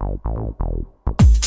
Thank you.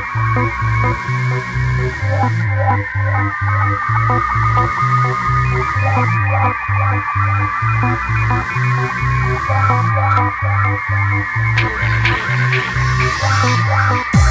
Pure energy. Pure energy.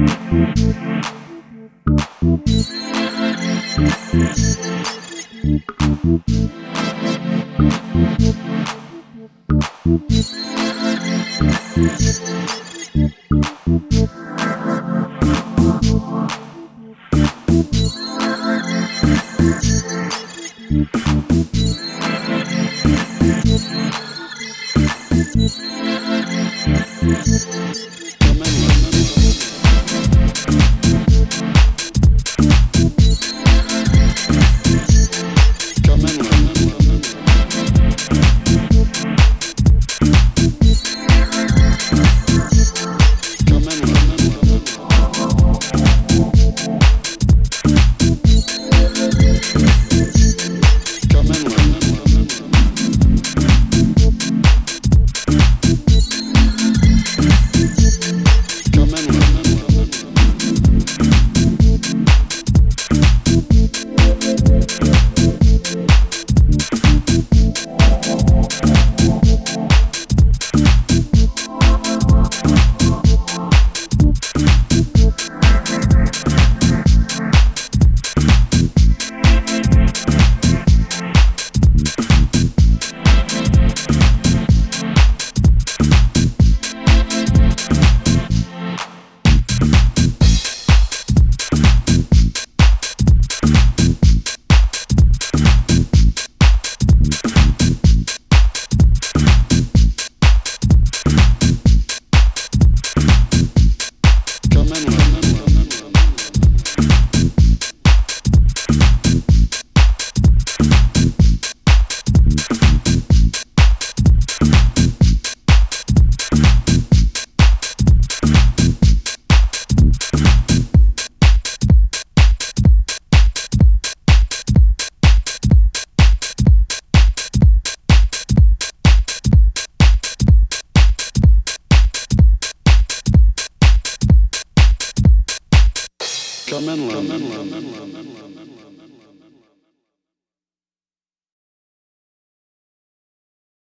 Thank